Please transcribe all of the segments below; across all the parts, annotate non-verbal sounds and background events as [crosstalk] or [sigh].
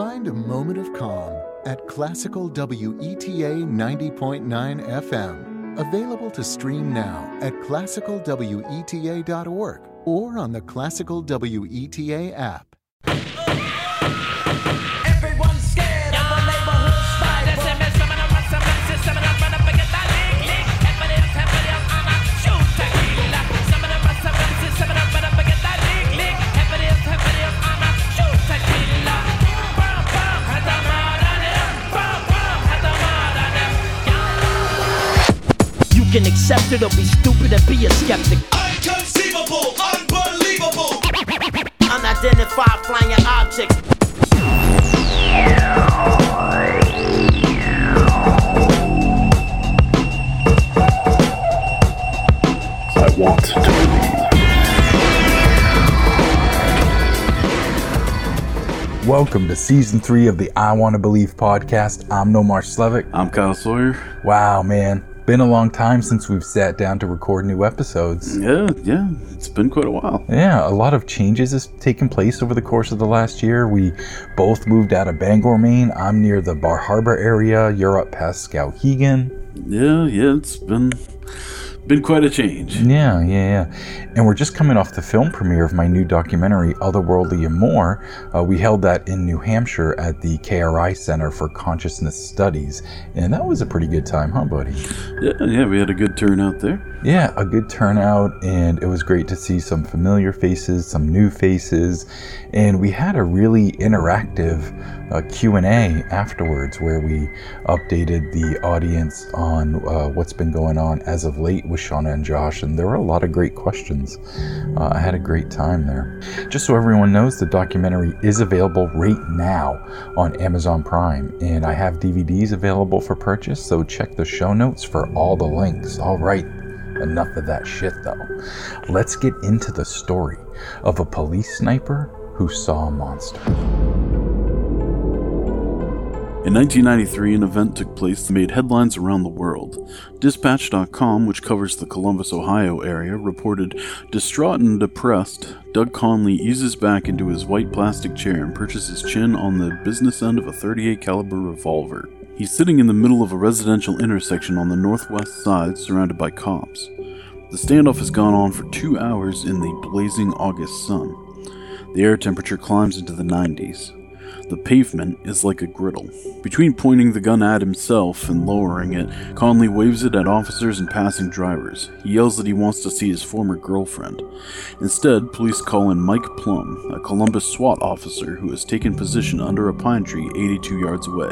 Find a moment of calm at Classical WETA 90.9 FM. Available to stream now at classicalweta.org or on the Classical WETA app. Can accept it or be stupid and be a skeptic. Inconceivable, unbelievable. Unidentified flying objects. I want to believe. Welcome to season three of the I Want to Believe podcast. I'm Nomar Slevik. I'm Kyle Sawyer. Wow, man. Been a long time since we've sat down to record new episodes. Yeah, yeah, it's been quite a while. Yeah, a lot of changes has taken place over the course of the last year. We both moved out of Bangor, Maine. I'm near the Bar Harbor area. You're up past Skowhegan. Yeah, yeah, it's been been quite a change. Yeah, yeah, yeah. And we're just coming off the film premiere of my new documentary, Otherworldly and More. Uh, we held that in New Hampshire at the KRI Center for Consciousness Studies. And that was a pretty good time, huh, buddy? Yeah, yeah, we had a good turnout there. Yeah, a good turnout, and it was great to see some familiar faces, some new faces, and we had a really interactive uh, Q&A afterwards where we updated the audience on uh, what's been going on as of late with Shauna and Josh, and there were a lot of great questions. Uh, I had a great time there. Just so everyone knows, the documentary is available right now on Amazon Prime, and I have DVDs available for purchase, so check the show notes for all the links. All right. Enough of that shit though. Let's get into the story of a police sniper who saw a monster. In 1993, an event took place that made headlines around the world. Dispatch.com, which covers the Columbus, Ohio area, reported Distraught and depressed, Doug Conley eases back into his white plastic chair and perches his chin on the business end of a 38 caliber revolver. He's sitting in the middle of a residential intersection on the northwest side, surrounded by cops. The standoff has gone on for two hours in the blazing August sun. The air temperature climbs into the 90s. The pavement is like a griddle. Between pointing the gun at himself and lowering it, Conley waves it at officers and passing drivers. He yells that he wants to see his former girlfriend. Instead, police call in Mike Plumb, a Columbus SWAT officer who has taken position under a pine tree 82 yards away.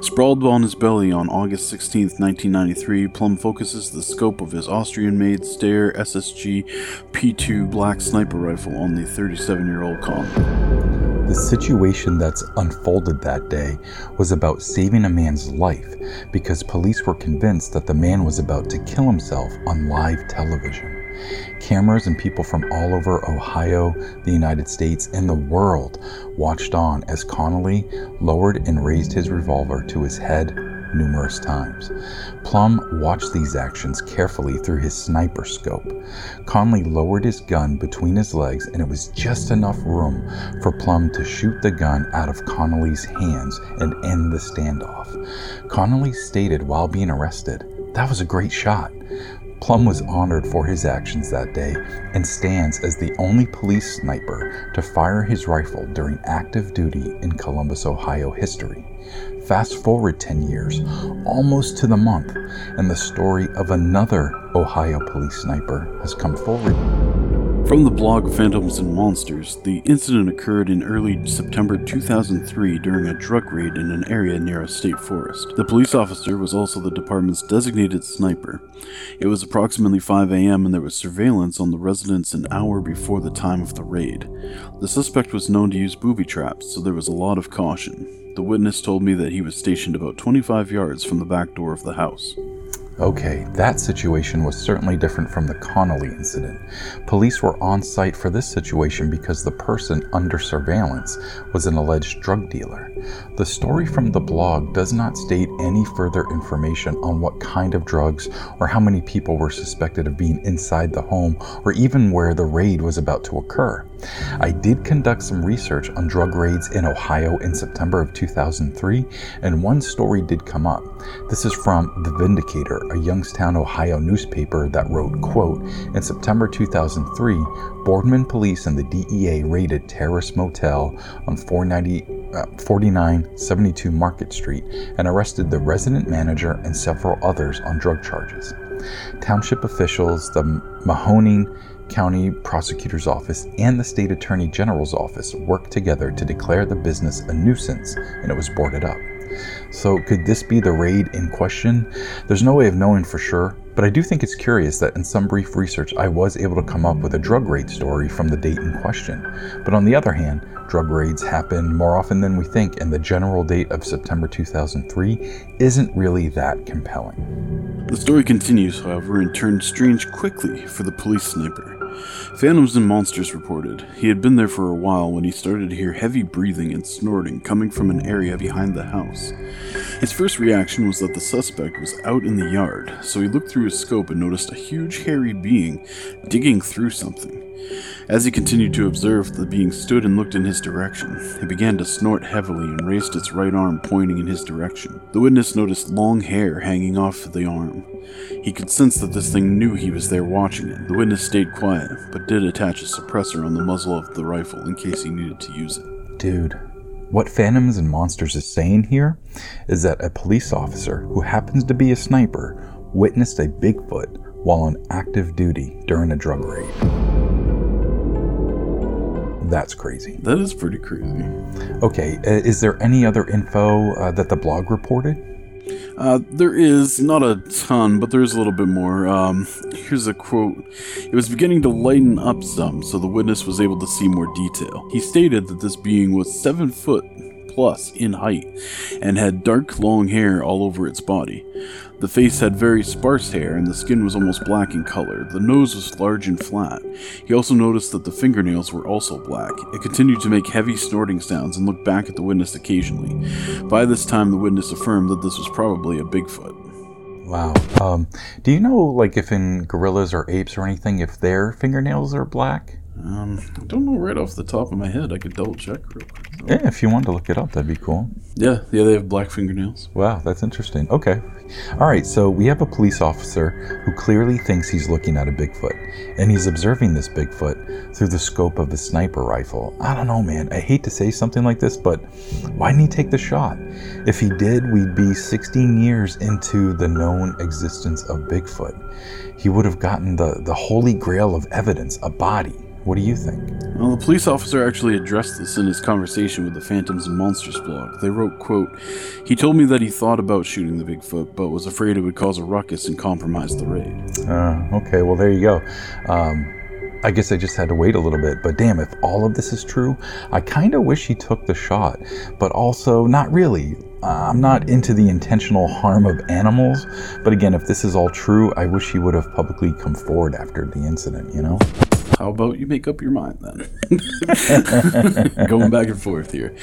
Sprawled on his belly on August 16, 1993, Plumb focuses the scope of his Austrian made Steyr SSG P2 black sniper rifle on the 37 year old Conley. The situation that's unfolded that day was about saving a man's life because police were convinced that the man was about to kill himself on live television. Cameras and people from all over Ohio, the United States, and the world watched on as Connolly lowered and raised his revolver to his head numerous times. Plumb watched these actions carefully through his sniper scope. Conley lowered his gun between his legs, and it was just enough room for Plumb to shoot the gun out of Connolly's hands and end the standoff. Connolly stated while being arrested, That was a great shot. Plumb was honored for his actions that day and stands as the only police sniper to fire his rifle during active duty in Columbus, Ohio history. Fast forward 10 years, almost to the month, and the story of another Ohio police sniper has come forward. From the blog Phantoms and Monsters, the incident occurred in early September 2003 during a drug raid in an area near a state forest. The police officer was also the department's designated sniper. It was approximately 5 a.m. and there was surveillance on the residence an hour before the time of the raid. The suspect was known to use booby traps, so there was a lot of caution. The witness told me that he was stationed about 25 yards from the back door of the house. Okay, that situation was certainly different from the Connolly incident. Police were on site for this situation because the person under surveillance was an alleged drug dealer. The story from the blog does not state any further information on what kind of drugs or how many people were suspected of being inside the home or even where the raid was about to occur. I did conduct some research on drug raids in Ohio in September of 2003, and one story did come up. This is from The Vindicator, a Youngstown, Ohio newspaper that wrote, quote, In September 2003, Boardman police and the DEA raided Terrace Motel on 490, uh, 4972 Market Street and arrested the resident manager and several others on drug charges. Township officials, the Mahoning County Prosecutor's Office, and the State Attorney General's Office worked together to declare the business a nuisance and it was boarded up. So, could this be the raid in question? There's no way of knowing for sure, but I do think it's curious that in some brief research I was able to come up with a drug raid story from the date in question. But on the other hand, drug raids happen more often than we think, and the general date of September 2003 isn't really that compelling. The story continues, however, and turns strange quickly for the police sniper. Phantoms and Monsters reported he had been there for a while when he started to hear heavy breathing and snorting coming from an area behind the house. His first reaction was that the suspect was out in the yard, so he looked through his scope and noticed a huge hairy being digging through something. As he continued to observe, the being stood and looked in his direction. It began to snort heavily and raised its right arm pointing in his direction. The witness noticed long hair hanging off the arm. He could sense that this thing knew he was there watching it. The witness stayed quiet, but did attach a suppressor on the muzzle of the rifle in case he needed to use it. Dude, what Phantoms and Monsters is saying here is that a police officer who happens to be a sniper witnessed a Bigfoot while on active duty during a drug raid. That's crazy. That is pretty crazy. Okay, uh, is there any other info uh, that the blog reported? Uh, there is not a ton, but there is a little bit more. Um, here's a quote. It was beginning to lighten up some, so the witness was able to see more detail. He stated that this being was seven foot plus in height and had dark long hair all over its body. The face had very sparse hair and the skin was almost black in color. The nose was large and flat. He also noticed that the fingernails were also black. It continued to make heavy snorting sounds and looked back at the witness occasionally. By this time, the witness affirmed that this was probably a Bigfoot. Wow. Um, do you know, like, if in gorillas or apes or anything, if their fingernails are black? Um, I don't know right off the top of my head. I could double check real quick. though. Yeah, if you wanted to look it up, that'd be cool. Yeah, yeah, they have black fingernails. Wow, that's interesting. Okay. All right, so we have a police officer who clearly thinks he's looking at a Bigfoot, and he's observing this Bigfoot through the scope of his sniper rifle. I don't know, man. I hate to say something like this, but why didn't he take the shot? If he did, we'd be 16 years into the known existence of Bigfoot. He would have gotten the, the holy grail of evidence, a body. What do you think? Well, the police officer actually addressed this in his conversation with the Phantoms and Monsters blog. They wrote, quote, He told me that he thought about shooting the Bigfoot, but was afraid it would cause a ruckus and compromise the raid. Uh, okay, well, there you go. Um, I guess I just had to wait a little bit. But damn, if all of this is true, I kind of wish he took the shot. But also, not really. Uh, I'm not into the intentional harm of animals. But again, if this is all true, I wish he would have publicly come forward after the incident, you know? How about you make up your mind then? [laughs] Going back and forth here.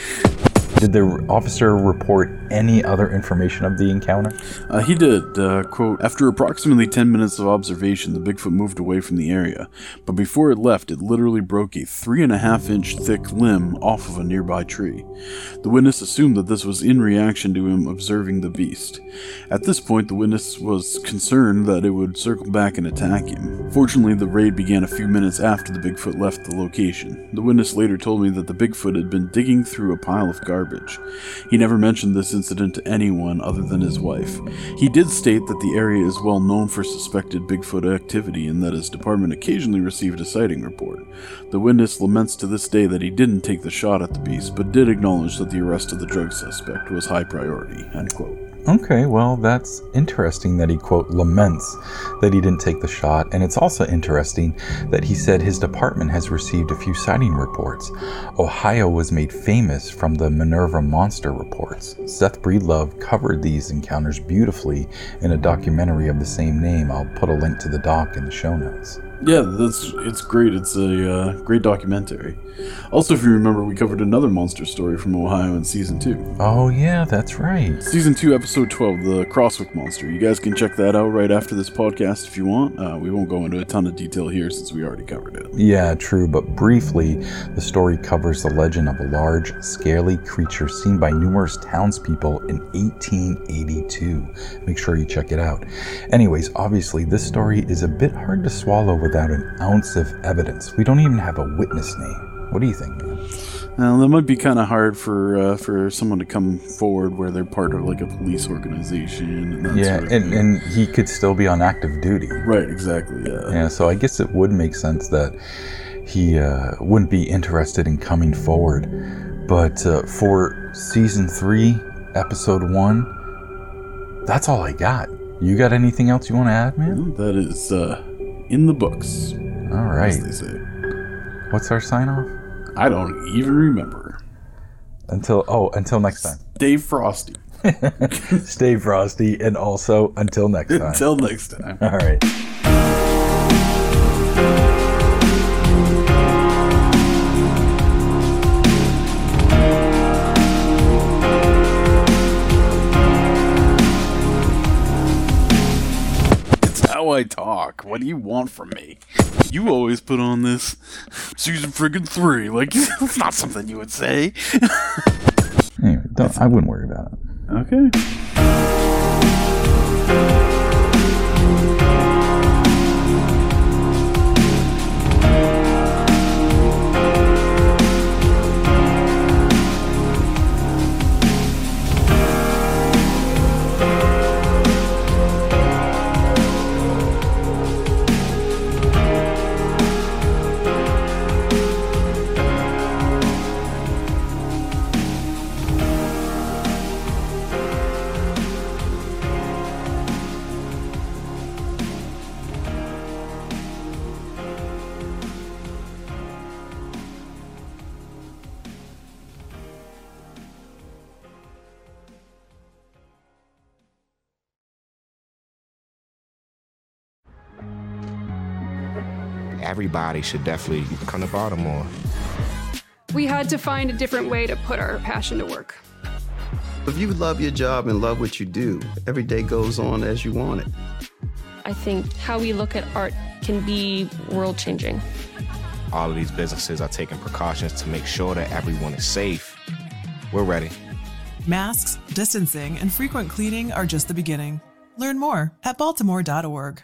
Did the officer report any other information of the encounter? Uh, he did. Uh, quote, After approximately 10 minutes of observation, the Bigfoot moved away from the area. But before it left, it literally broke a three and a half inch thick limb off of a nearby tree. The witness assumed that this was in reaction to him observing the beast. At this point, the witness was concerned that it would circle back and attack him. Fortunately, the raid began a few minutes after the Bigfoot left the location. The witness later told me that the Bigfoot had been digging through a pile of garbage. He never mentioned this incident to anyone other than his wife. He did state that the area is well known for suspected Bigfoot activity and that his department occasionally received a sighting report. The witness laments to this day that he didn't take the shot at the beast, but did acknowledge that the arrest of the drug suspect was high priority. End quote. Okay, well, that's interesting that he, quote, laments that he didn't take the shot. And it's also interesting that he said his department has received a few sighting reports. Ohio was made famous from the Minerva monster reports. Seth Breedlove covered these encounters beautifully in a documentary of the same name. I'll put a link to the doc in the show notes. Yeah, that's it's great. It's a uh, great documentary. Also, if you remember, we covered another monster story from Ohio in season two. Oh, yeah, that's right. Season two, episode twelve, the Crosswick monster. You guys can check that out right after this podcast if you want. Uh, we won't go into a ton of detail here since we already covered it. Yeah, true, but briefly, the story covers the legend of a large, scaly creature seen by numerous townspeople in 1882. Make sure you check it out. Anyways, obviously, this story is a bit hard to swallow without an ounce of evidence. We don't even have a witness name. What do you think, man? Now that might be kind of hard for uh, for someone to come forward where they're part of like a police organization. And that Yeah, sort of and, thing. and he could still be on active duty. right, exactly. Yeah. Yeah, so I guess it would make sense that he uh, wouldn't be interested in coming forward. But uh, for season three, episode one, that's all I got. You got anything else you want to add, man? That is uh, in the books, All right. they say. What's our sign off? I don't even remember. Until oh, until next time. Dave Frosty. [laughs] Stay frosty, and also until next [laughs] time. Until next time. all right. How I talk. What do you want from me? You always put on this season friggin' three. Like, [laughs] it's not something you would say. [laughs] Anyway, don't, I wouldn't worry about it. Okay. Everybody should definitely come to Baltimore. We had to find a different way to put our passion to work. If you love your job and love what you do, every day goes on as you want it. I think how we look at art can be world changing. All of these businesses are taking precautions to make sure that everyone is safe. We're ready. Masks, distancing, and frequent cleaning are just the beginning. Learn more at baltimore.org.